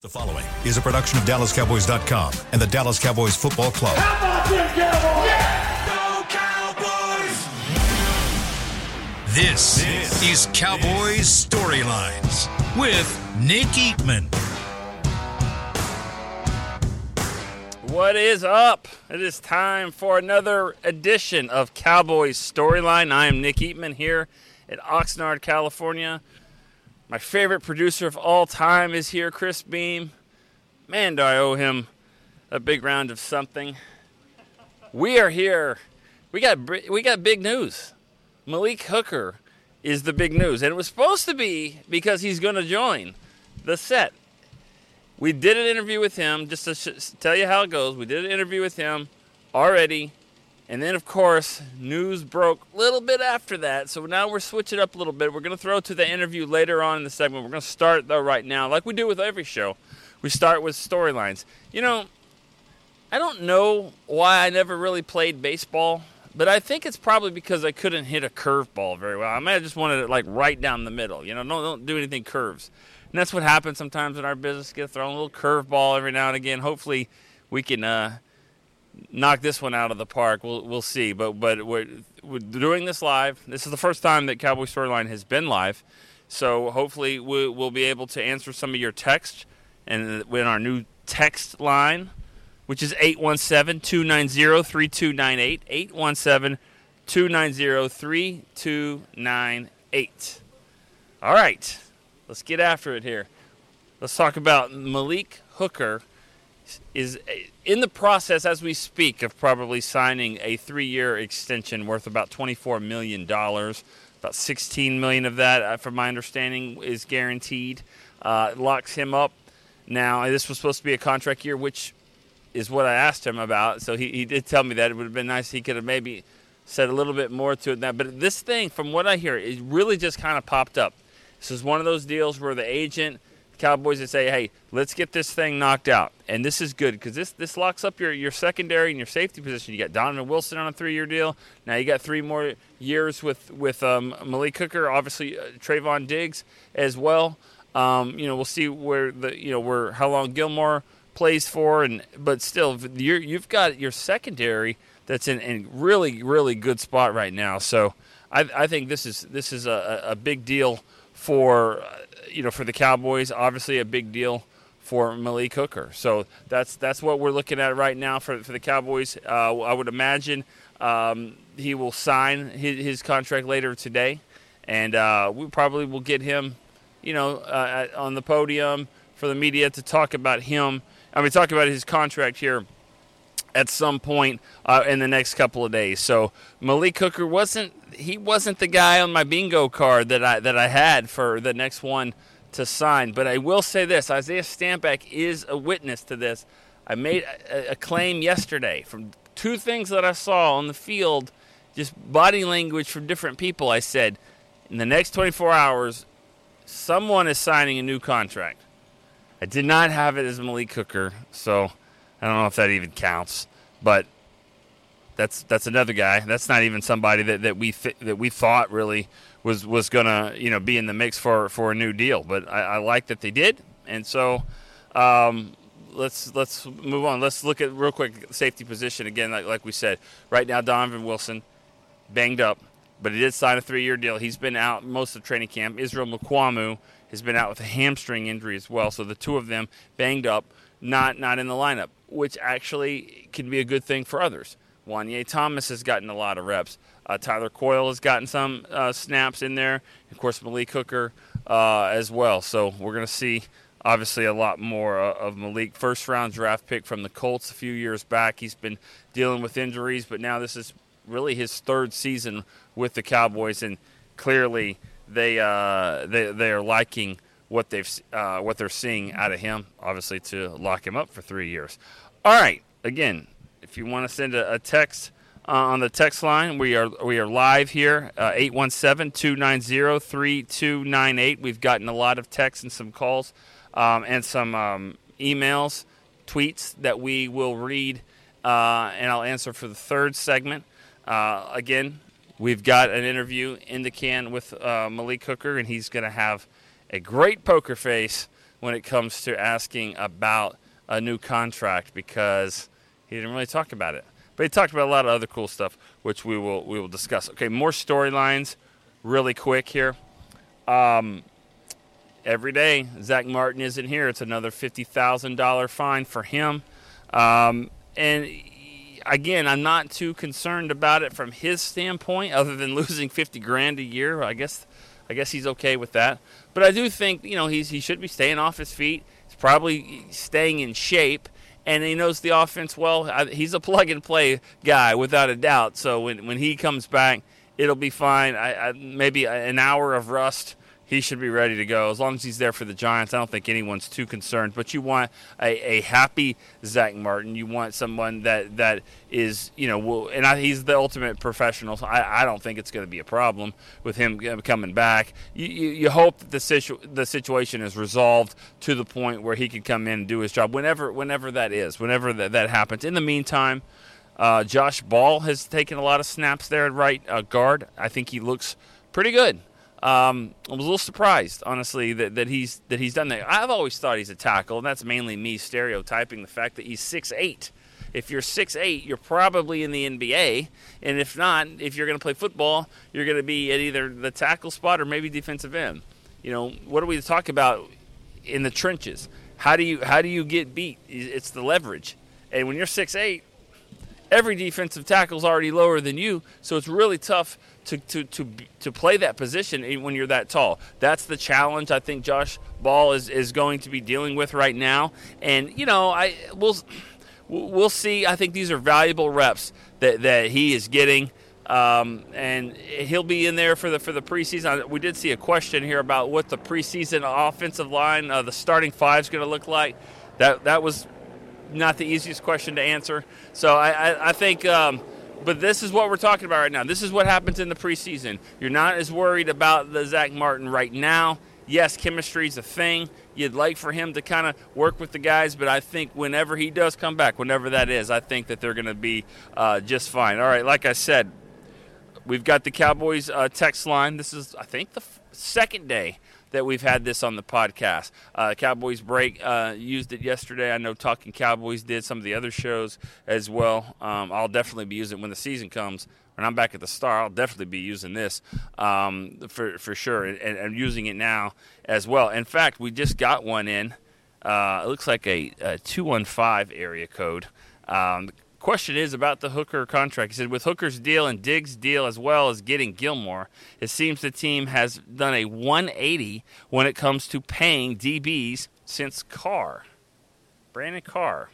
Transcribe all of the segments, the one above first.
The following is a production of DallasCowboys.com and the Dallas Cowboys Football Club. How about them Cowboys? This, is Cowboys Storylines with Nick Eatman. What is up? It is time for another edition of Cowboys Storyline. I am Nick Eatman here at Oxnard, California. My favorite producer of all time is here, Chris Beam. Man, do I owe him a big round of something. We are here. We got we got big news. Malik Hooker is the big news, and it was supposed to be because he's going to join the set. We did an interview with him just to sh- tell you how it goes. We did an interview with him already, and then of course news broke a little bit after that. So now we're switching up a little bit. We're going to throw to the interview later on in the segment. We're going to start though right now, like we do with every show. We start with storylines. You know, I don't know why I never really played baseball, but I think it's probably because I couldn't hit a curveball very well. I might have just wanted it like right down the middle. You know, don't don't do anything curves. And that's what happens sometimes in our business. Get thrown a little curveball every now and again. Hopefully, we can uh, knock this one out of the park. We'll we'll see. But but we're, we're doing this live. This is the first time that Cowboy Storyline has been live. So hopefully we, we'll be able to answer some of your texts and in our new text line which is 817 290 3298. 817 290 3298. All right, let's get after it here. Let's talk about Malik Hooker is in the process as we speak of probably signing a three-year extension worth about 24 million dollars. About 16 million of that, uh, from my understanding, is guaranteed. Uh, locks him up. Now, this was supposed to be a contract year, which is what I asked him about. So he, he did tell me that it would have been nice he could have maybe said a little bit more to it. That, but this thing, from what I hear, it really just kind of popped up. This is one of those deals where the agent, Cowboys, would say, "Hey, let's get this thing knocked out," and this is good because this this locks up your your secondary and your safety position. You got Donovan Wilson on a three year deal. Now you got three more years with with um, Malik Hooker, obviously uh, Trevon Diggs as well. Um, you know, we'll see where the you know where how long Gilmore plays for, and but still, you have got your secondary that's in a really really good spot right now. So I, I think this is this is a, a big deal for uh, you know for the Cowboys. Obviously, a big deal for Malik Hooker. So that's that's what we're looking at right now for for the Cowboys. Uh, I would imagine um, he will sign his, his, contract later today, and uh, we probably will get him, you know, uh, on the podium for the media to talk about him I mean, talk about his contract here at some point uh, in the next couple of days. So Malik Hooker wasn't he wasn't the guy on my bingo card that I that I had for the next one to sign. But I will say this: Isaiah Stanback is a witness to this. I made a, a claim yesterday from two things that I saw on the field, just body language from different people. I said, in the next 24 hours, someone is signing a new contract. I did not have it as Malik Hooker, so I don't know if that even counts. But that's that's another guy. That's not even somebody that, that we th- that we thought really was was gonna you know be in the mix for, for a new deal. But I, I like that they did, and so um, let's let's move on. Let's look at real quick safety position again. Like, like we said, right now Donovan Wilson banged up, but he did sign a three year deal. He's been out most of training camp. Israel Mukuamu has been out with a hamstring injury as well. So the two of them banged up, not not in the lineup, which actually can be a good thing for others. Juanyeh Thomas has gotten a lot of reps. Uh, Tyler Coyle has gotten some uh, snaps in there. Of course, Malik Hooker uh, as well. So we're going to see obviously a lot more uh, of Malik. First round draft pick from the Colts a few years back. He's been dealing with injuries, but now this is really his third season with the Cowboys, and clearly they uh, they they are liking what they've uh, what they're seeing out of him. Obviously, to lock him up for three years. All right. Again, if you want to send a, a text uh, on the text line, we are we are live here. Uh, eight one seven two nine zero three two nine eight. We've gotten a lot of texts and some calls um, and some um, emails, tweets that we will read, uh, and I'll answer for the third segment. Uh, again, We've got an interview in the can with uh, Malik Hooker, and he's going to have a great poker face when it comes to asking about a new contract because he didn't really talk about it. But he talked about a lot of other cool stuff, which we will we will discuss. Okay, more storylines, really quick here. Um, every day, Zach Martin isn't here. It's another fifty thousand dollar fine for him. Um, and again, I'm not too concerned about it from his standpoint, other than losing fifty grand a year. I guess I guess he's okay with that. But I do think you know he's he should be staying off his feet. He's probably staying in shape and he knows the offense well. He's a plug and play guy without a doubt. So when when he comes back, it'll be fine. I, I, maybe an hour of rust he should be ready to go. As long as he's there for the Giants, I don't think anyone's too concerned. But you want a, a happy Zach Martin. You want someone that, that is, you know, will, and I, he's the ultimate professional. So I, I don't think it's going to be a problem with him coming back. You, you, you hope that the, situ, the situation is resolved to the point where he can come in and do his job whenever, whenever that is, whenever that, that happens. In the meantime, uh, Josh Ball has taken a lot of snaps there at right uh, guard. I think he looks pretty good. Um, I was a little surprised, honestly, that, that he's that he's done that. I've always thought he's a tackle, and that's mainly me stereotyping the fact that he's six eight. If you're six eight, you're probably in the NBA, and if not, if you're going to play football, you're going to be at either the tackle spot or maybe defensive end. You know, what do we talk about in the trenches? How do you how do you get beat? It's the leverage, and when you're six eight, every defensive tackle is already lower than you, so it's really tough to, to, to, to play that position when you're that tall. That's the challenge I think Josh Ball is, is going to be dealing with right now. And, you know, I we'll, we'll see. I think these are valuable reps that, that he is getting. Um, and he'll be in there for the for the preseason. We did see a question here about what the preseason offensive line, uh, the starting five, is going to look like. That that was not the easiest question to answer. So I I, I think um, but this is what we're talking about right now. This is what happens in the preseason. You're not as worried about the Zach Martin right now. Yes, chemistry is a thing. You'd like for him to kind of work with the guys, but I think whenever he does come back, whenever that is, I think that they're going to be uh, just fine. All right, like I said, we've got the Cowboys uh, text line. This is, I think, the f- second day that we've had this on the podcast. Uh, Cowboys Break uh, used it yesterday. I know Talking Cowboys did some of the other shows as well. Um, I'll definitely be using it when the season comes. When I'm back at the Star, I'll definitely be using this um, for for sure, and, and, using it now as well. In fact, we just got one in. Uh, it looks like a, a 215 area code. Um, question is about the Hooker contract. He said, with Hooker's deal and Diggs' deal, as well as getting Gilmore, it seems the team has done a 180 when it comes to paying DBs since Carr. Brandon Carr.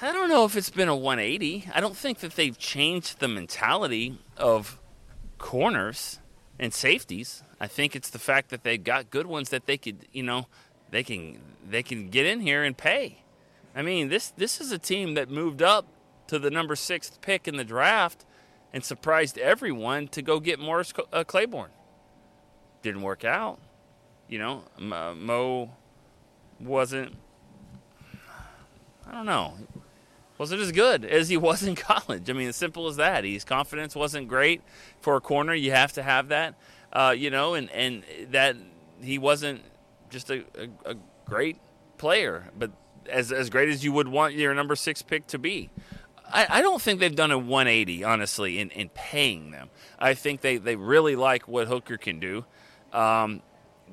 I don't know if it's been a 180. I don't think that they've changed the mentality of corners and safeties. I think it's the fact that they've got good ones that they could, you know, they can they can get in here and pay. I mean, this this is a team that moved up to the number sixth pick in the draft and surprised everyone to go get Morris uh, Claiborne. Didn't work out. You know, uh, Mo wasn't. I don't know. Wasn't as good as he was in college. I mean, as simple as that. His confidence wasn't great for a corner. You have to have that, uh, you know, and, and that he wasn't just a, a, a great player. But as as great as you would want your number six pick to be. I, I don't think they've done a 180, honestly, in, in paying them. I think they, they really like what Hooker can do. Um,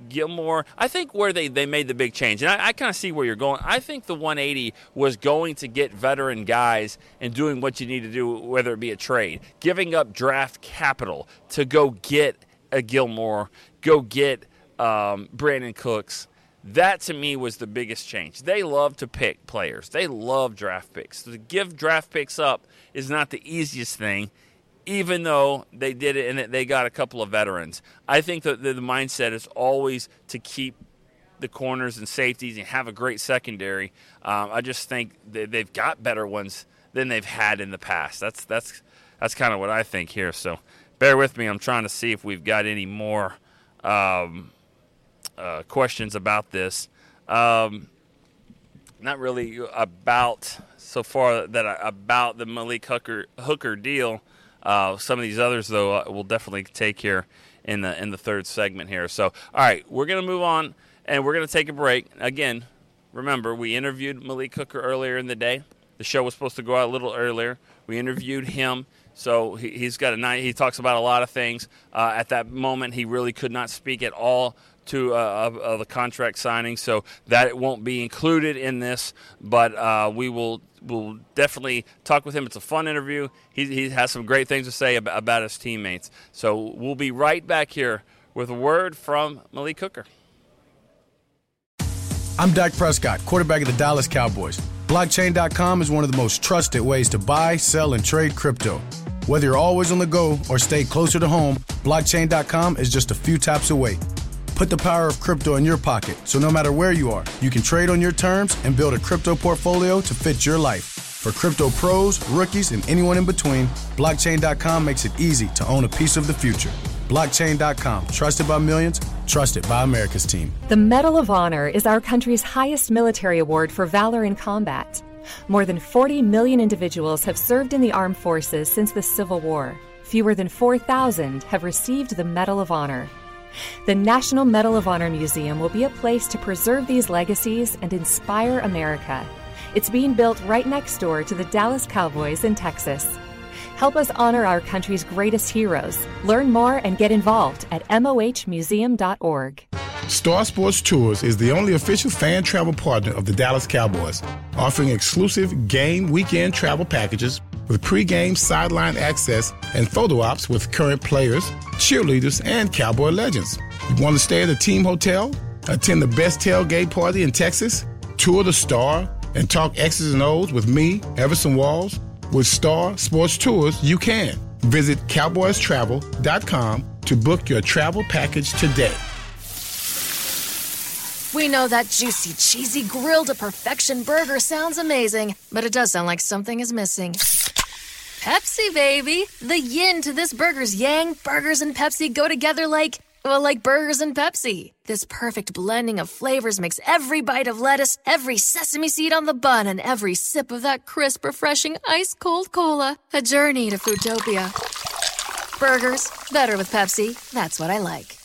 Gilmore, I think where they, they made the big change, and I, I kind of see where you're going. I think the 180 was going to get veteran guys and doing what you need to do, whether it be a trade, giving up draft capital to go get a Gilmore, go get um, Brandin Cooks. That to me was the biggest change. They love to pick players. They love draft picks. So to give draft picks up is not the easiest thing, even though they did it and they got a couple of veterans. I think that the mindset is always to keep the corners and safeties and have a great secondary. Um, I just think they've got better ones than they've had in the past. That's that's that's kind of what I think here. So bear with me. I'm trying to see if we've got any more. Um, uh, questions about this. Um, not really about so far that I, about the Malik Hooker Hooker deal. Uh, some of these others, though, uh, we'll definitely take here in the in the third segment here. So, all right, we're gonna move on and we're to take a break. Again, remember, we interviewed Malik Hooker earlier in the day. The show was supposed to go out a little earlier. We interviewed him. So he, has got a night. He talks about a lot of things. Uh, at that moment, he really could not speak at all to uh, of, the contract signing, so that it won't be included in this. But uh, we will will definitely talk with him. It's a fun interview. He, he has some great things to say about, about his teammates. So we'll be right back here with a word from Malik Hooker. I'm Dak Prescott, quarterback of the Dallas Cowboys. Blockchain.com is one of the most trusted ways to buy, sell, and trade crypto. Whether you're always on the go or stay closer to home, blockchain.com is just a few taps away. Put the power of crypto in your pocket so no matter where you are, you can trade on your terms and build a crypto portfolio to fit your life. For crypto pros, rookies, and anyone in between, blockchain.com makes it easy to own a piece of the future. Blockchain.com, trusted by millions, trusted by America's team. The Medal of Honor is our country's highest military award for valor in combat. More than 40 million individuals have served in the armed forces since the Civil War. Fewer than 4,000 have received the Medal of Honor. The National Medal of Honor Museum will be a place to preserve these legacies and inspire America. It's being built right next door to the Dallas Cowboys in Texas. Help us honor our country's greatest heroes. Learn more and get involved at mohmuseum.org. Star Sports Tours is the only official fan travel partner of the Dallas Cowboys, offering exclusive game weekend travel packages with pregame sideline access and photo ops with current players, cheerleaders, and Cowboy legends. You want to stay at a team hotel, attend the best tailgate party in Texas, tour the Star, and talk X's and O's with me, Everson Walls? With Star Sports Tours, you can. Visit cowboystravel.com to book your travel package today. We know that juicy, cheesy, grilled to perfection burger sounds amazing, but it does sound like something is missing. Pepsi, baby! The yin to this burger's yang, burgers and Pepsi go together like, well, like burgers and Pepsi. This perfect blending of flavors makes every bite of lettuce, every sesame seed on the bun, and every sip of that crisp, refreshing, ice cold cola a journey to Foodtopia. Burgers, better with Pepsi. That's what I like.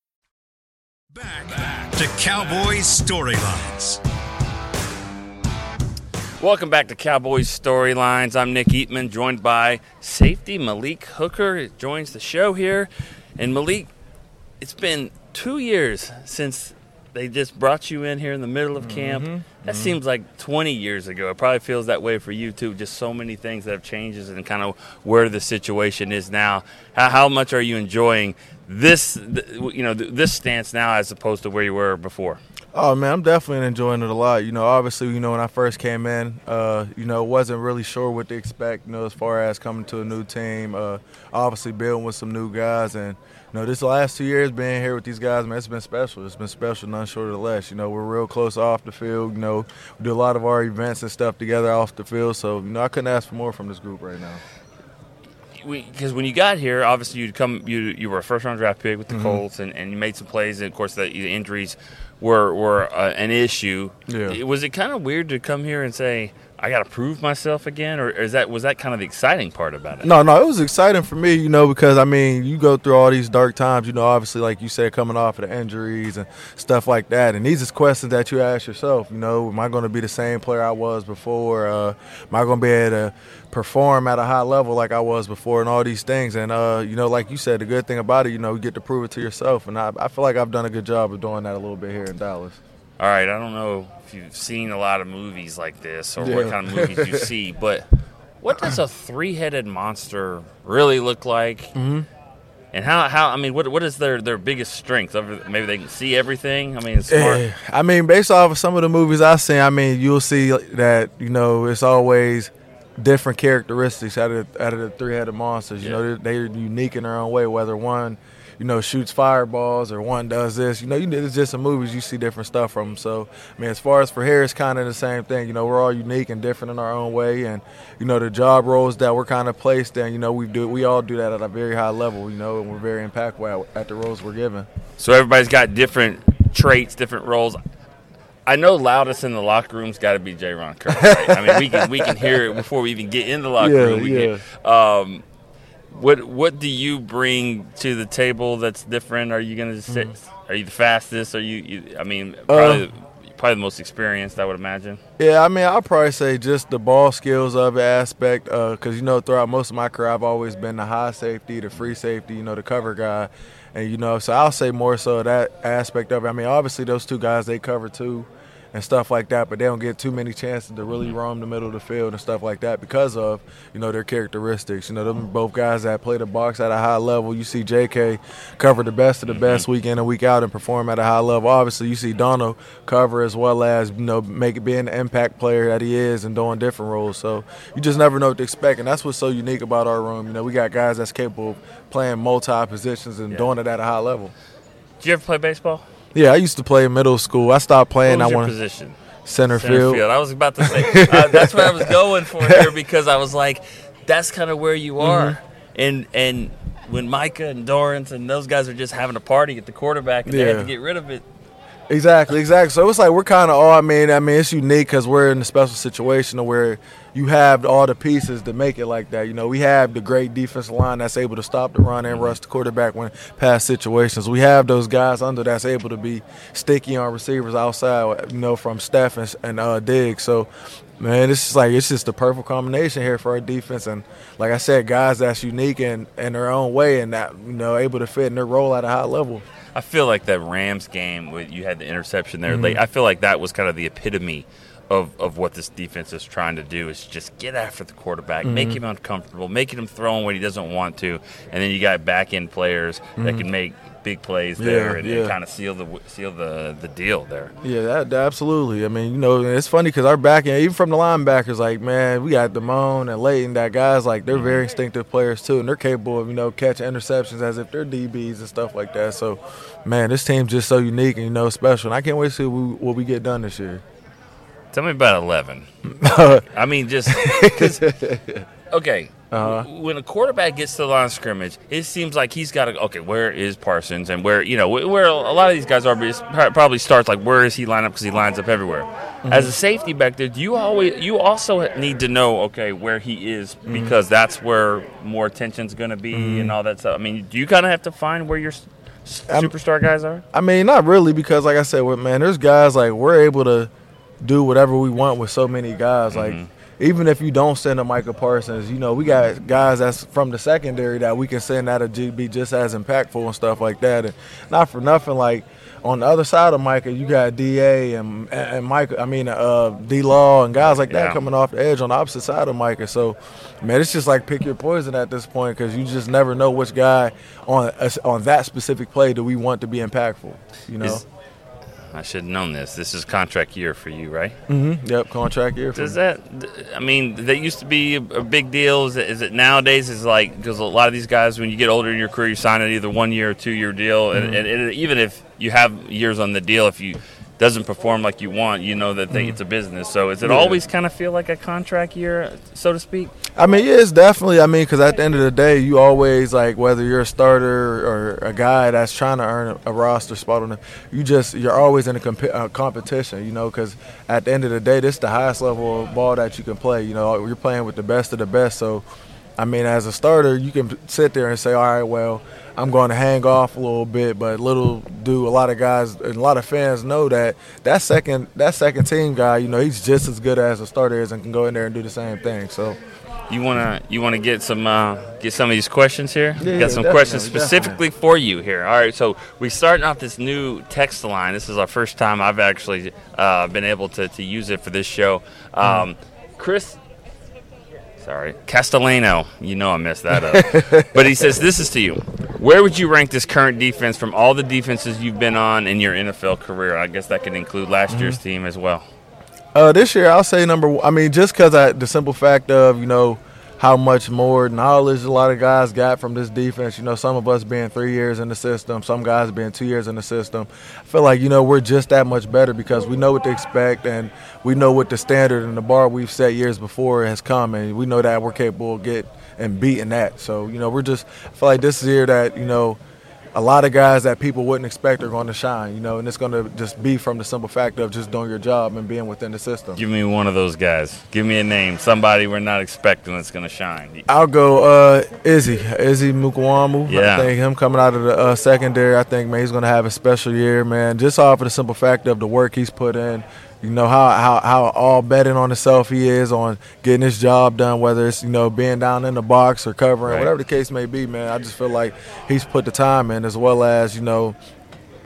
Back, back to Cowboys Storylines. Welcome back to Cowboys Storylines. I'm Nick Eatman, joined by safety Malik Hooker. Joins the show here. And Malik, it's been two years since they just brought you in here in the middle of camp. Mm-hmm, that mm-hmm. seems like 20 years ago. It probably feels that way for you too. Just so many things that have changed and kind of where the situation is now. How, how much are you enjoying this you know this stance now as opposed to where you were before? Oh man, I'm definitely enjoying it a lot. You know, obviously, you know when I first came in, uh, you know, wasn't really sure what to expect. You know, as far as coming to a new team, uh, obviously building with some new guys, and you know, this last two years being here with these guys, man, it's been special. It's been special, none short of the less. You know, we're real close off the field. You know, we do a lot of our events and stuff together off the field. So, you know, I couldn't ask for more from this group right now because when you got here, obviously you'd come, you you were a first round draft pick with the mm-hmm. Colts, and, and you made some plays, and of course the, the injuries were were uh, an issue. Yeah. Was it kind of weird to come here and say, I got to prove myself again, or is that was that kind of the exciting part about it? No, no, it was exciting for me, you know, because I mean, you go through all these dark times, you know, obviously, like you said, coming off of the injuries and stuff like that, and these are questions that you ask yourself. You know, am I going to be the same player I was before? Uh, am I going to be able to perform at a high level like I was before and all these things. And, uh, you know, like you said, the good thing about it, you know, you get to prove it to yourself. And I, I feel like I've done a good job of doing that a little bit here in Dallas. All right. I don't know if you've seen a lot of movies like this or yeah. what kind of movies you see, but what does a three headed monster really look like? Mm-hmm. And how, how I mean, what what is their, their biggest strength? Maybe they can see everything. I mean, yeah. I mean, based off of some of the movies I've seen, I mean, you'll see that you know it's always different characteristics out of out of the three headed monsters. You yeah. know, they're, they're, unique in their own way. Whether one, you know, shoots fireballs or one does this. You know, you it's just in movies you see different stuff from them. So, I mean, as far as for here, it's kind of the same thing. You know, we're all unique and different in our own way, and you know, the job roles that we're kind of placed in. You know, we do we all do that at a very high level. You know, and we're very impactful at, at the roles we're given. So everybody's got different traits, different roles. I know loudest in the locker room's got to be Jayron Kearse. Right? I mean, we can we can hear it before we even get in the locker Yeah, room. We yeah. Can, um, what what do you bring to the table that's different? Are you gonna sit? Mm-hmm. Are you the fastest? Are you? you I mean, Uh, probably probably the most experienced. I would imagine. Yeah, I mean, I'll probably say just the ball skills of it aspect, because you know, throughout most of my career, I've always been the high safety, the free safety, you know, the cover guy, and you know, so I'll say more so that aspect of it. I mean, obviously those two guys they cover too, and stuff like that, but they don't get too many chances to really mm-hmm. roam the middle of the field and stuff like that because of you know their characteristics. You know, them mm-hmm. both guys that play the box at a high level. You see J.K. cover the best of the best mm-hmm. week in and week out and perform at a high level. Obviously, you see Donald cover as well as you know make it being the impact player that he is and doing different roles. So you just never know what to expect, and that's what's so unique about our room. You know, we got guys that's capable of playing multi positions and doing it at a high level. Did you ever play baseball? Yeah, I used to play in middle school. I stopped playing. What was I your position? center, Center field. field. I was about to say uh, that's what I was going for here because I was like, that's kind of where you are, Mm-hmm. and and when Micah and Dorance and those guys are just having a party at the quarterback and they had to get rid of it. Exactly, exactly. So it's like we're kind of all. I mean, I mean, it's unique because we're in a special situation where you have all the pieces to make it like that. You know, we have the great defensive line that's able to stop the run and rush the quarterback when past situations. We have those guys under that's able to be sticky on receivers outside. You know, from Steph and, and uh, Diggs. So. Man, it's just like it's just the perfect combination here for our defense, and like I said, guys that's unique in, in their own way, and that you know able to fit in their role at a high level. I feel like that Rams game where you had the interception there Mm-hmm. late. I feel like that was kind of the epitome of, of what this defense is trying to do is just get after the quarterback, make Mm-hmm. him uncomfortable, making him throw when he doesn't want to, and then you got back end players that can make big plays there Mm-hmm. Yeah, and, kind of seal the seal the, the deal there. Yeah, that, that- absolutely. I mean, you know, it's funny because our back end, even from the linebackers, like man, we got Damone and Leighton. That guys like they're very instinctive players too, and they're capable of you know catching interceptions as if they're DBs and stuff like that. So, man, this team's just so unique and you know special. And I can't wait to see what we, what we get done this year. Tell me about 11. I mean, just 'cause- okay. Uh-huh. When a quarterback gets to the line of scrimmage, it seems like he's got to. Okay, where is Parsons, and where you know where a lot of these guys are. Probably starts like where is he line up because he lines up everywhere. Mm-hmm. As a safety back there, you always you also need to know okay where he is Mm-hmm. because that's where more attention's going to be and all that stuff. I mean, do you kind of have to find where your s- s- I'm- superstar guys are? I mean, not really because, like I said, man, there's guys like we're able to do whatever we want with so many guys. Like even if you don't send a Micah Parsons, you know, we got guys that's from the secondary that we can send out of be just as impactful and stuff like that. And not for nothing, like on the other side of Micah, you got Da and and Micah. I mean, uh, D Law and guys like that Yeah. coming off the edge on the opposite side of Micah. So, man, it's just like pick your poison at this point because you just never know which guy on on that specific play do we want to be impactful. You know. Is- I should have known this. This is contract year for you, right? Mm-hmm. Yep, contract year. For Does that? I mean, that used to be a, big deal. Is it, is it nowadays? Is like because a lot of these guys, when you get older in your career, you sign an either one year or two year deal, and, and, and even if you have years on the deal, if you doesn't perform like you want, you know that they, it's a business. So, is it Yeah. always kind of feel like a contract year, so to speak? I mean, yeah, it's definitely. I mean, because at the end of the day, you always like whether you're a starter or a guy that's trying to earn a, a roster spot on the, you just you're always in a, comp- uh competition, you know. Because at the end of the day, this is the highest level of ball that you can play. You know, you're playing with the best of the best. So, I mean, as a starter, you can sit there and say, all right, well, I'm going to hang off a little bit, but little do a lot of guys and a lot of fans know that that second that second team guy, you know, he's just as good as a starter is and can go in there and do the same thing. So. You wanna you wanna get some uh, get some of these questions here? Yeah, Got some questions specifically for you here. All right, so we're starting off this new text line. This is our first time I've actually uh, been able to, to use it for this show. Um, Chris, sorry, Castellano. You know I messed that up, but he says this is to you. Where would you rank this current defense from all the defenses you've been on in your NFL career? I guess that could include last year's Mm-hmm. team as well. Uh, this year, I'll say number. one- I mean, just because the simple fact of you know how much more knowledge a lot of guys got from this defense. You know, some of us being three years in the system, some guys being two years in the system. I feel like, you know, we're just that much better because we know what to expect and we know what the standard and the bar we've set years before has come and we know that we're capable of getting and beating that. So, you know, we're just I feel like this year that, you know, a lot of guys that people wouldn't expect are going to shine, you know, and it's going to just be from the simple fact of just doing your job and being within the system. Give me one of those guys. Give me a name. Somebody we're not expecting that's going to shine. I'll go uh, Izzy. Izzy Mukuamu. Yeah. I think him coming out of the uh, secondary, I think, man, he's going to have a special year, man, just off of the simple fact of the work he's put in. You know how, how how all betting on himself he is on getting his job done, whether it's you know being down in the box or covering, Right. whatever the case may be, man. I just feel like he's put the time in, as well as you know,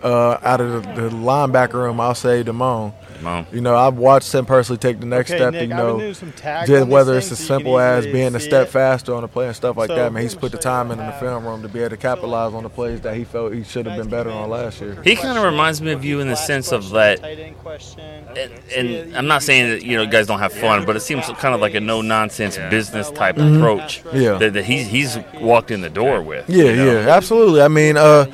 uh, out of the, the linebacker room, I'll say Damone. Damone. You know, I've watched him personally take the next Okay, step. Nick, you know, doing some tags just whether it's as so you can simple as being a step it. faster on the play and stuff like So, that. Man, he's put the time in in the film room to be able to capitalize on the plays that he felt he should have been better on last year. He kind of reminds me of you in the sense of that. And, and I'm not saying that you know guys don't have fun, but it seems kind of like a no nonsense business type Mhm. approach. Yeah. That, that he's he's walked in the door with. Yeah, you know? yeah, absolutely. I mean, uh,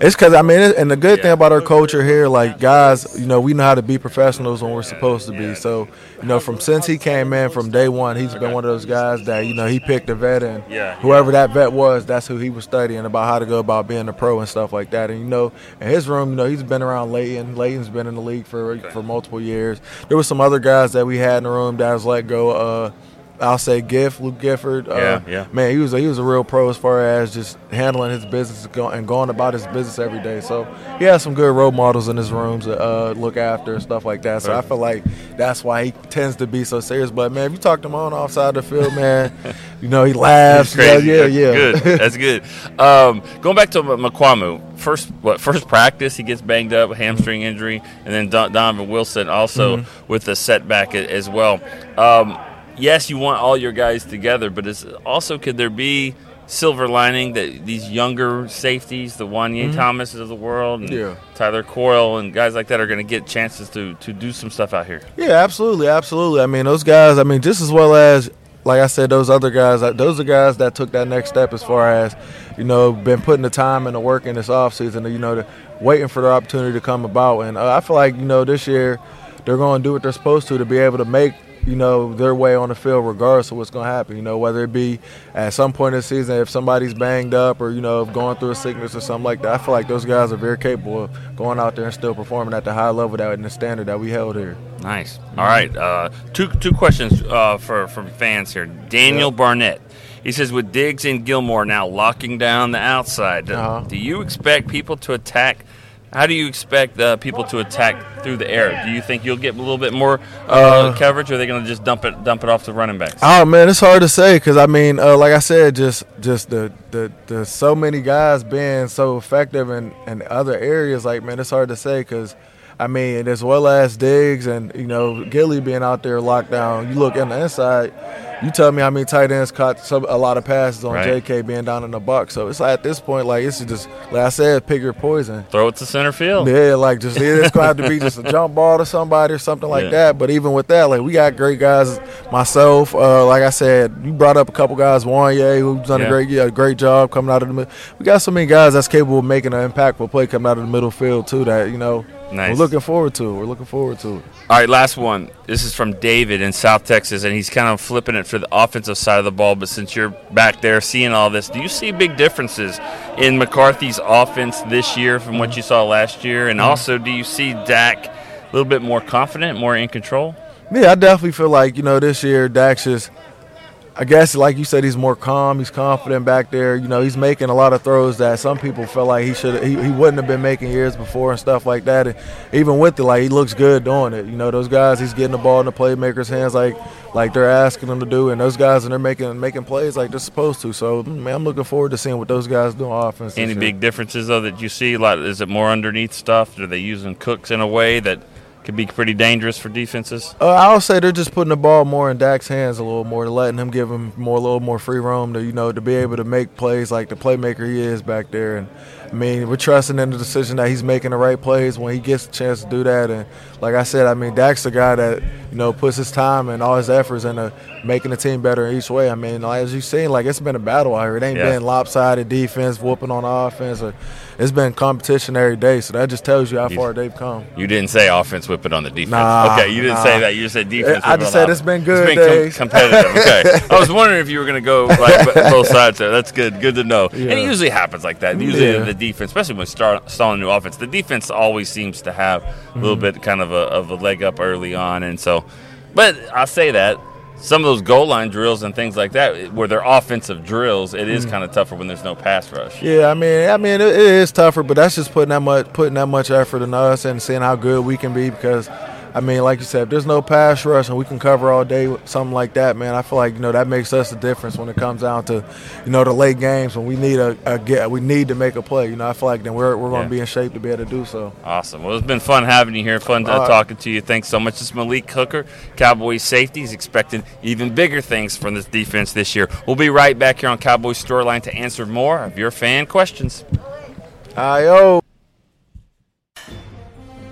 it's because I mean, and the good thing about our culture here, like guys, you know, we know how to be professionals when we're supposed to be. So, you know, from since he came in from day one, he's been one of those guys that you know he picked a vet and Yeah, whoever that vet was, that's who he was studying about how to go about being a pro and stuff like that. And you know, in his room, you know, he's been around Leighton. Leighton's been in the league for for multiple years. There was some other guys that we had in the room that was let go. Uh, I'll say Giff, Luke Gifford. Uh, Yeah, yeah. Man, he was a, he was a real pro as far as just handling his business and going about his business every day. So he has some good role models in his rooms to uh, look after and stuff like that. So I feel like that's why he tends to be so serious. But man, if you talk to him on offside the field, man, you know he laughs. Yeah, yeah, yeah. Good. That's good. Um, going back to M- Mukuamu, first what first practice he gets banged up, with hamstring injury, and then Don- Donovan Wilson also Mhm. with a setback as well. Um, yes, you want all your guys together, but it's also could there be silver lining that these younger safeties, the Juanyeh Mhm. Thomases of the world, and Yeah. Tyler Coyle and guys like that are going to get chances to to do some stuff out here. Yeah, absolutely, absolutely. I mean, those guys. I mean, just as well as like I said, those other guys. Those are guys that took that next step as far as you know, been putting the time and the work in this offseason, You know, waiting for their opportunity to come about. And uh, I feel like you know this year they're going to do what they're supposed to to be able to make you know their way on the field regardless of what's going to happen. You know, whether it be at some point in the season if somebody's banged up or you know going through a sickness or something like that. I feel like those guys are very capable of going out there and still performing at the high level that and the standard that we held here. Nice. All right. Uh, two two questions uh, for from fans here. Daniel Barnett. He says, with Diggs and Gilmore now locking down the outside, Uh-huh. do you expect people to attack? How do you expect uh, people to attack through the air? Do you think you'll get a little bit more uh, Uh, coverage, or are they going to just dump it dump it off the running backs? Oh man, it's hard to say because I mean, uh, like I said, just just the, the the so many guys being so effective in, in other areas. Like man, it's hard to say because I mean, as well as Diggs and you know Gilly being out there locked down. You look on the inside, you tell me how many tight ends caught some, a lot of passes on Right. J.K. being down in the box. So it's like at this point, like it's just like I said, pick your poison. Throw it to center field. Yeah, like just it's gonna have to be just a jump ball to somebody or something like Yeah. that. But even with that, like we got great guys. Myself, uh, like I said, you brought up a couple guys. Juanyeh, who's done Yeah. a great, yeah, a great job coming out of the middle. We got so many guys that's capable of making an impactful play coming out of the middle field too. That you know, Nice. we're looking forward to. it. We're looking forward to it. All right, last one. This is from David in South Texas, and he's kind of flipping it for the offensive side of the ball. But since you're back there seeing all this, do you see big differences in McCarthy's offense this year from what mm-hmm. you saw last year? And mm-hmm. also, do you see Dak a little bit more confident, more in control? Yeah, I definitely feel like you know this year Dax is. I guess, like you said, he's more calm. He's confident back there. You know, he's making a lot of throws that some people felt like he should, he, he wouldn't have been making years before and stuff like that. And even with it, like he looks good doing it. You know, those guys, he's getting the ball in the playmakers' hands like, like they're asking him to do, and those guys, and they're making making plays like they're supposed to. So, man, I'm looking forward to seeing what those guys do on offense. Any big differences though that you see? Like, is it more underneath stuff? Are they using Cooks in a way that could be pretty dangerous for defenses? Uh, I'll say they're just putting the ball more in Dak's hands a little more, to letting him give him more, a little more free roam to you know to be able to make plays like the playmaker he is back there. And I mean, we're trusting in the decision that he's making the right plays when he gets a chance to do that. And like I said, I mean, Dak's the guy that you know puts his time and all his efforts into making the team better each way. I mean, as you've seen, like it's been a battle out here. It ain't Yeah. been lopsided defense, whooping on offense, or it's been competition every day. So that just tells you how far they've come. You didn't say offense whipping on the defense. Nah, okay, you didn't nah. say that. You just said defense. I just said it's been good It's been days. competitive. Okay, I was wondering if you were going to go like both sides there. That's good. Good to know. And it usually happens like that. Usually Yeah. the defense, especially when start installing new offense, the defense always seems to have a little Mm-hmm. bit kind of a, of a leg up early on, and so. But I say that. Some of those goal line drills and things like that, where they're offensive drills, it is Mm-hmm. kind of tougher when there's no pass rush. Yeah, I mean, I mean, it, it is tougher, but that's just putting that much, putting that much effort in us and seeing how good we can be. Because, I mean, like you said, if there's no pass rush and we can cover all day, with something like that, man, I feel like you know that makes us the difference when it comes down to, you know, the late games when we need a, a get, we need to make a play. You know, I feel like then we're we're going Yeah. to be in shape to be able to do so. Awesome. Well, it's been fun having you here. Fun uh, talking to you. Thanks so much. This is Malik Hooker, Cowboys safety. He's expecting even bigger things from this defense this year. We'll be right back here on Cowboys Storyline to answer more of your fan questions. Io.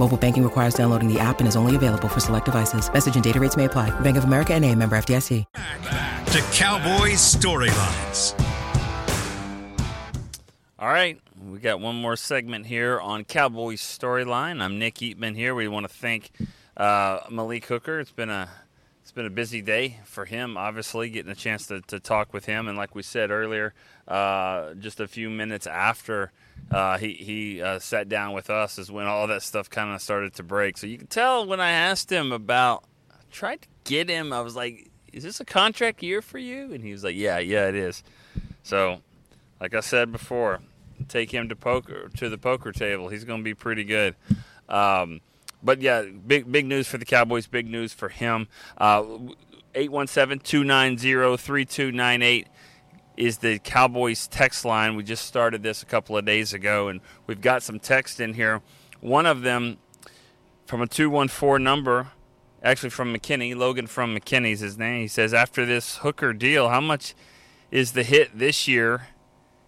Mobile banking requires downloading the app and is only available for select devices. Message and data rates may apply. Bank of America and a member FDIC. To Cowboys Storylines. All right, we got one more segment here on Cowboys Storyline. I'm Nick Eatman here. We want to thank uh, Malik Hooker. It's been a it's been a busy day for him, obviously, getting a chance to, to talk with him. And like we said earlier, uh, just a few minutes after uh, he, he uh, sat down with us is when all that stuff kind of started to break. So you can tell when I asked him about, I tried to get him, I was like, is this a contract year for you? And he was like, yeah, yeah, it is. So, like I said before, take him to poker to the poker table. He's going to be pretty good. Um, but yeah, big big news for the Cowboys. Big news for him. Uh, 817-290-3298 is the Cowboys text line. We just started this a couple of days ago, and we've got some text in here. One of them from a 214 number, actually from McKinney. Logan from McKinney's his name. He says, after this Hooker deal, how much is the hit this year?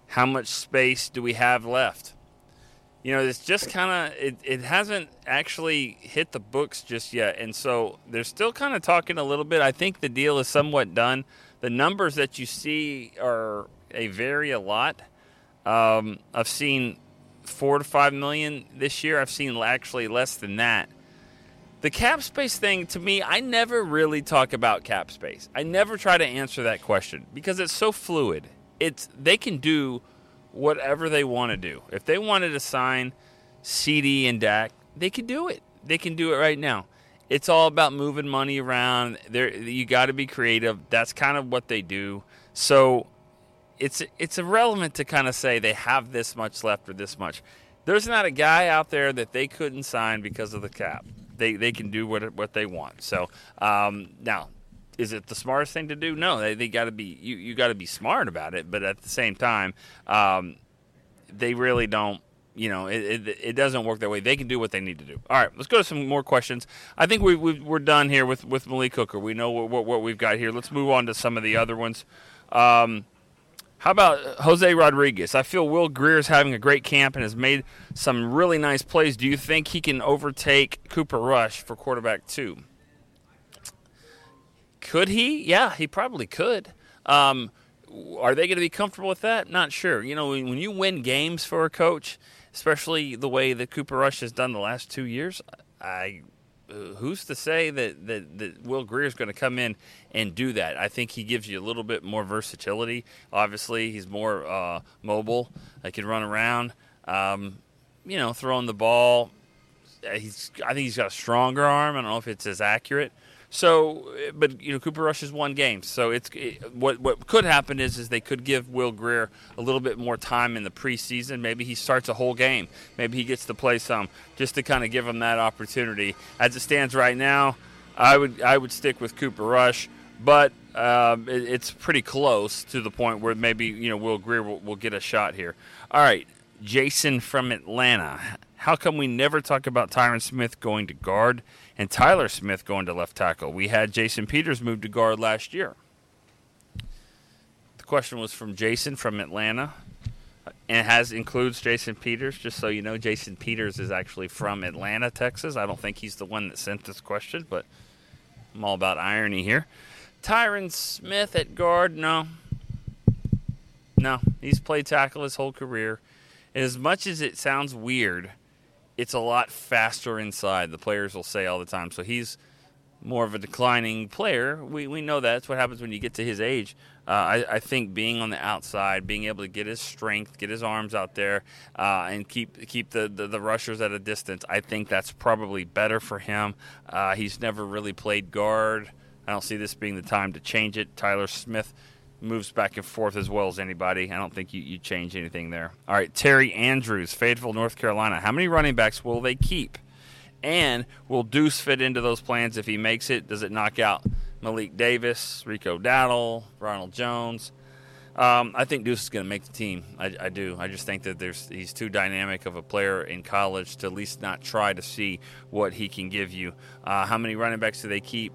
How much space do we have left? you know, it's just kind of it, it hasn't actually hit the books just yet, and so they're still kind of talking a little bit. I think the deal is somewhat done. The numbers that you see are they vary a lot. Um, I've seen four to five million this year. I've seen actually less than that. The cap space thing, to me, I never really talk about cap space. I never try to answer that question because it's so fluid. It's they can do whatever they want to do. If they wanted to sign CD and Dak, they could do it. They can do it right now. It's all about moving money around. There, you got to be creative. That's kind of what they do. So, it's it's irrelevant to kind of say they have this much left or this much. There's not a guy out there that they couldn't sign because of the cap. They they can do what what they want. So um, now is it the smartest thing to do? No, they, they got to be you, you got to be smart about it, but at the same time, um, they really don't. You know, it, it, it, doesn't work that way. They can do what they need to do. All right, let's go to some more questions. I think we, we are done here with, with Malik Hooker. We know what, what, what, we've got here. Let's move on to some of the other ones. Um, how about Jose Rodriguez? I feel Will Grier is having a great camp and has made some really nice plays. Do you think he can overtake Cooper Rush for quarterback two? Could he? Yeah, he probably could. Um, are they going to be comfortable with that? Not sure. You know, when, when you win games for a coach, especially the way that Cooper Rush has done the last two years, I uh, who's to say that, that, that Will Grier is going to come in and do that? I think he gives you a little bit more versatility. Obviously, he's more uh, mobile. He can run around. Um, you know, throwing the ball. He's I think he's got a stronger arm. I don't know if it's as accurate. So, but you know, Cooper Rush has won games. So it's it, what what could happen is is they could give Will Grier a little bit more time in the preseason. Maybe he starts a whole game. Maybe he gets to play some, just to kind of give him that opportunity. As it stands right now, I would I would stick with Cooper Rush, but um, it, it's pretty close to the point where maybe you know Will Grier will, will get a shot here. All right, Jason from Atlanta. How come we never talk about Tyron Smith going to guard? And Tyler Smith going to left tackle. We had Jason Peters move to guard last year. The question was from Jason from Atlanta, and has includes Jason Peters. Just so you know, Jason Peters is actually from Atlanta, Texas. I don't think he's the one that sent this question, but I'm all about irony here. Tyron Smith at guard, no, no, he's played tackle his whole career. And as much as it sounds weird it's a lot faster inside. The players will say all the time. So he's more of a declining player. We, we know that. that's what happens when you get to his age. Uh, I, I, think being on the outside, being able to get his strength, get his arms out there, uh, and keep keep the, the, the, rushers at a distance, I think that's probably better for him. Uh, he's never really played guard. I don't see this being the time to change it. Tyler Smith moves back and forth as well as anybody. I don't think you, you change anything there. All right, Terry Andrews, Fayetteville, North Carolina. How many running backs will they keep? And will Deuce fit into those plans if he makes it? Does it knock out Malik Davis, Rico Dowdle, Ronald Jones? Um, I think Deuce is going to make the team. I, I, do. I just think that there's he's too dynamic of a player in college to at least not try to see what he can give you. Uh, how many running backs do they keep?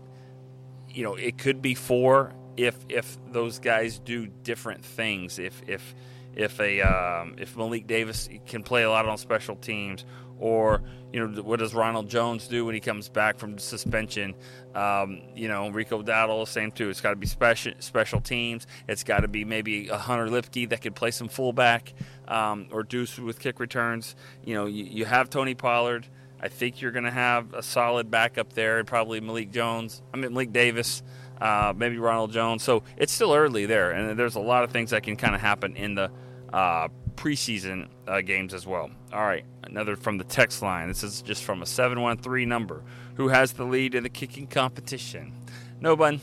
You know, it could be four if if those guys do different things, if if if a um, if Malik Davis can play a lot on special teams, or you know what does Ronald Jones do when he comes back from suspension? Um, you know Rico Dowdle, same too. It's got to be special special teams. It's got to be maybe a Hunter Luepke that could play some fullback um, or Deuce with kick returns. You know you, you have Tony Pollard. I think you're going to have a solid backup there, and probably Malik Jones. I mean Malik Davis uh, maybe Ronald Jones. So it's still early there, and there's a lot of things that can kind of happen in the uh, preseason uh, games as well. All right, another from the text line. This is just from a 713 number. Who has the lead in the kicking competition? No one.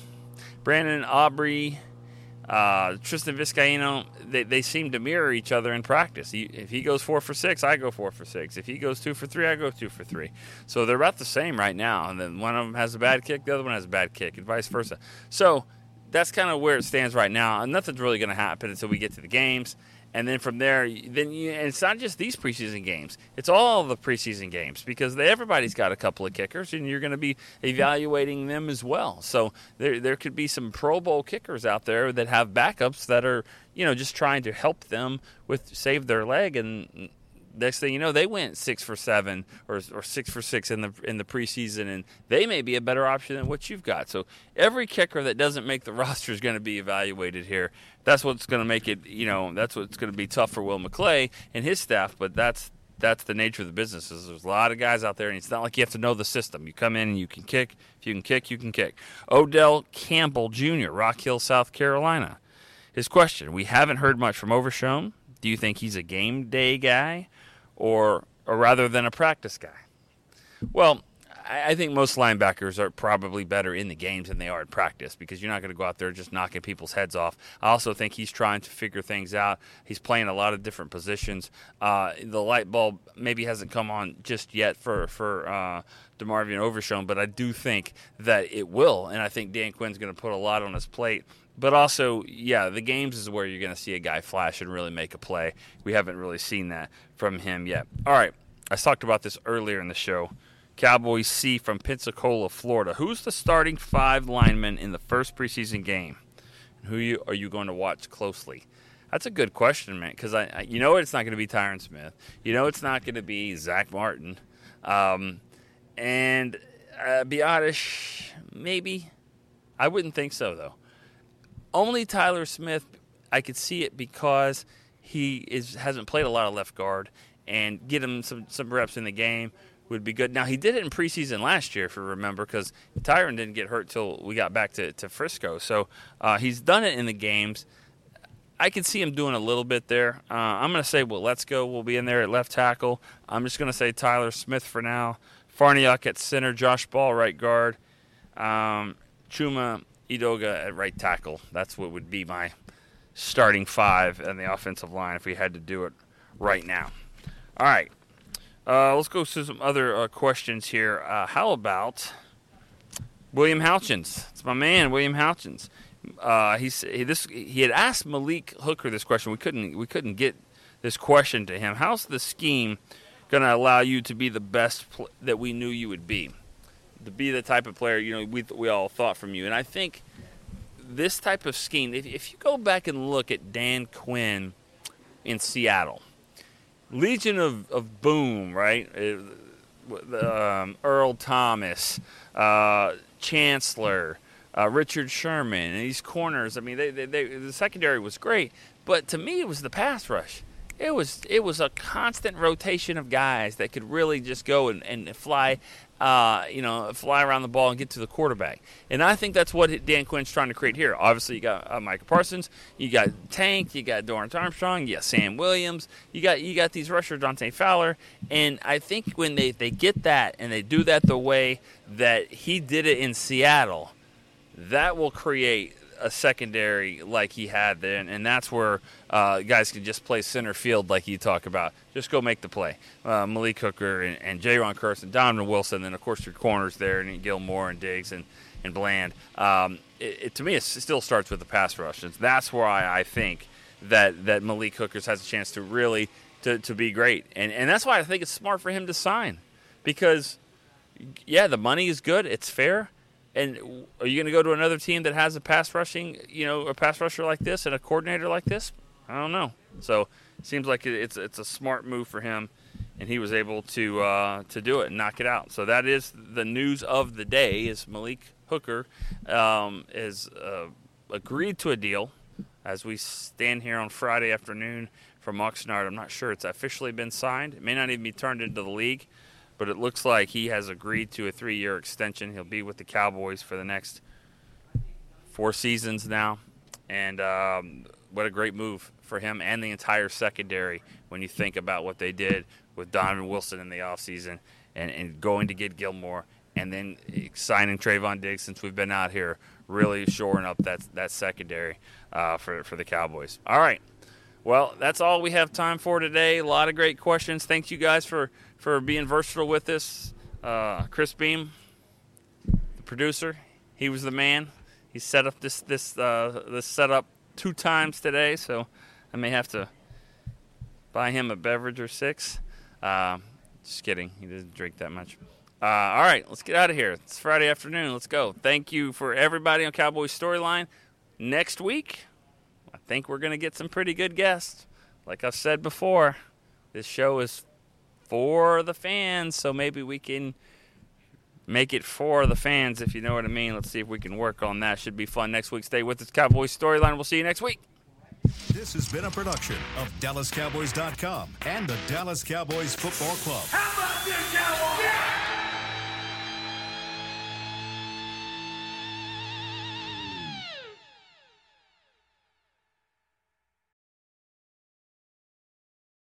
Brandon Aubrey uh, Tristan Vizcaino, they, they seem to mirror each other in practice. He, if he goes four for six, I go four for six. If he goes two for three, I go two for three. So they're about the same right now. And then one of them has a bad kick, the other one has a bad kick, and vice versa. So that's kind of where it stands right now. And nothing's really going to happen until we get to the games and then from there, then you, and it's not just these preseason games; it's all the preseason games because they, everybody's got a couple of kickers, and you're going to be evaluating them as well. So there, there could be some Pro Bowl kickers out there that have backups that are, you know, just trying to help them with save their leg, and next thing you know, they went six for seven or, or six for six in the in the preseason, and they may be a better option than what you've got. So every kicker that doesn't make the roster is going to be evaluated here. That's what's going to make it, you know, that's what's going to be tough for Will McClay and his staff. But that's that's the nature of the business. Is there's a lot of guys out there, and it's not like you have to know the system. You come in and you can kick. If you can kick, you can kick. Odell Campbell Jr., Rock Hill, South Carolina. His question: We haven't heard much from Overshown. Do you think he's a game day guy, or or rather than a practice guy? Well, I think most linebackers are probably better in the games than they are in practice because you're not going to go out there just knocking people's heads off. I also think he's trying to figure things out. He's playing a lot of different positions. Uh, the light bulb maybe hasn't come on just yet for for uh, DeMarvion Overshown, but I do think that it will, and I think Dan Quinn's going to put a lot on his plate. But also, yeah, the games is where you're going to see a guy flash and really make a play. We haven't really seen that from him yet. All right, I talked about this earlier in the show. Cowboys C from Pensacola, Florida. Who's the starting five linemen in the first preseason game? Who are you going to watch closely? That's a good question, man. Because I, I, you know, it's not going to be Tyron Smith. You know, it's not going to be Zach Martin. Um, and uh, Biadasz, maybe. I wouldn't think so, though. Only Tyler Smith, I could see it because he is hasn't played a lot of left guard and get him some, some reps in the game would be good. Now he did it in preseason last year, if you remember, because Tyron didn't get hurt till we got back to, to Frisco. So uh, he's done it in the games. I could see him doing a little bit there. Uh, I'm going to say, well, let's go. We'll be in there at left tackle. I'm just going to say Tyler Smith for now. Farniok at center, Josh Ball right guard, um, Chuma Edoga at right tackle. That's what would be my starting five in the offensive line if we had to do it right now. All right, uh, let's go to some other uh, questions here. Uh, how about William Houchins? It's my man, William Houchins. Uh, he's he, this. He had asked Malik Hooker this question. We couldn't we couldn't get this question to him. How's the scheme going to allow you to be the best pl- that we knew you would be? To be the type of player you know we we all thought from you. And I think this type of scheme. If, if you go back and look at Dan Quinn in Seattle Legion of, of Boom, right? Um, Earl Thomas, uh, Chancellor, uh, Richard Sherman, and these corners. I mean, they, they, they, the secondary was great, but to me, it was the pass rush it was it was a constant rotation of guys that could really just go and, and fly uh, you know, fly around the ball and get to the quarterback. And I think that's what Dan Quinn's trying to create here. Obviously, you got uh, Micah Parsons, you got Tank, you got Dorance Armstrong, you got Sam Williams, you got you got these rushers, Dante Fowler. And I think when they, they get that and they do that the way that he did it in Seattle, that will create a secondary like he had then, and that's where uh, guys can just play center field like you talk about. Just go make the play. Uh, Malik Hooker and, and Jayron Kearse and Donovan Wilson, then of course your corners there, and Gilmore and Diggs and and Bland. Um, it, it, to me, it still starts with the pass rush, and that's why I think that that Malik Hooker has a chance to really to, to be great, and and that's why I think it's smart for him to sign, because yeah, the money is good, it's fair and are you going to go to another team that has a pass rushing, you know, a pass rusher like this and a coordinator like this? I don't know. So it seems like it's it's a smart move for him, and he was able to uh, to do it and knock it out. So that is the news of the day. Is Malik Hooker um, is uh, agreed to a deal as we stand here on Friday afternoon from Oxnard. I'm not sure it's officially been signed. It may not even be turned into the league but it looks like he has agreed to a three year extension. He'll be with the Cowboys for the next four seasons now. And um, what a great move for him and the entire secondary when you think about what they did with Donovan Wilson in the offseason and, and going to get Gilmore and then signing Trevon Diggs since we've been out here, really shoring up that, that secondary uh, for, for the Cowboys. All right. Well, that's all we have time for today. A lot of great questions. Thank you guys for for being versatile with this. Uh, Chris Beam, the producer, he was the man. He set up this this uh, this setup two times today, so I may have to buy him a beverage or six. Uh, just kidding. He doesn't drink that much. Uh, all right, let's get out of here. It's Friday afternoon. Let's go. Thank you for everybody on Cowboys Storyline. Next week, think we're going to get some pretty good guests. Like I've said before, this show is for the fans, so maybe we can make it for the fans, if you know what I mean. Let's see if we can work on that. Should be fun next week. Stay with us, Cowboys Storyline. We'll see you next week. This has been a production of DallasCowboys.com and the Dallas Cowboys Football Club. How about this, Cowboys? Yeah!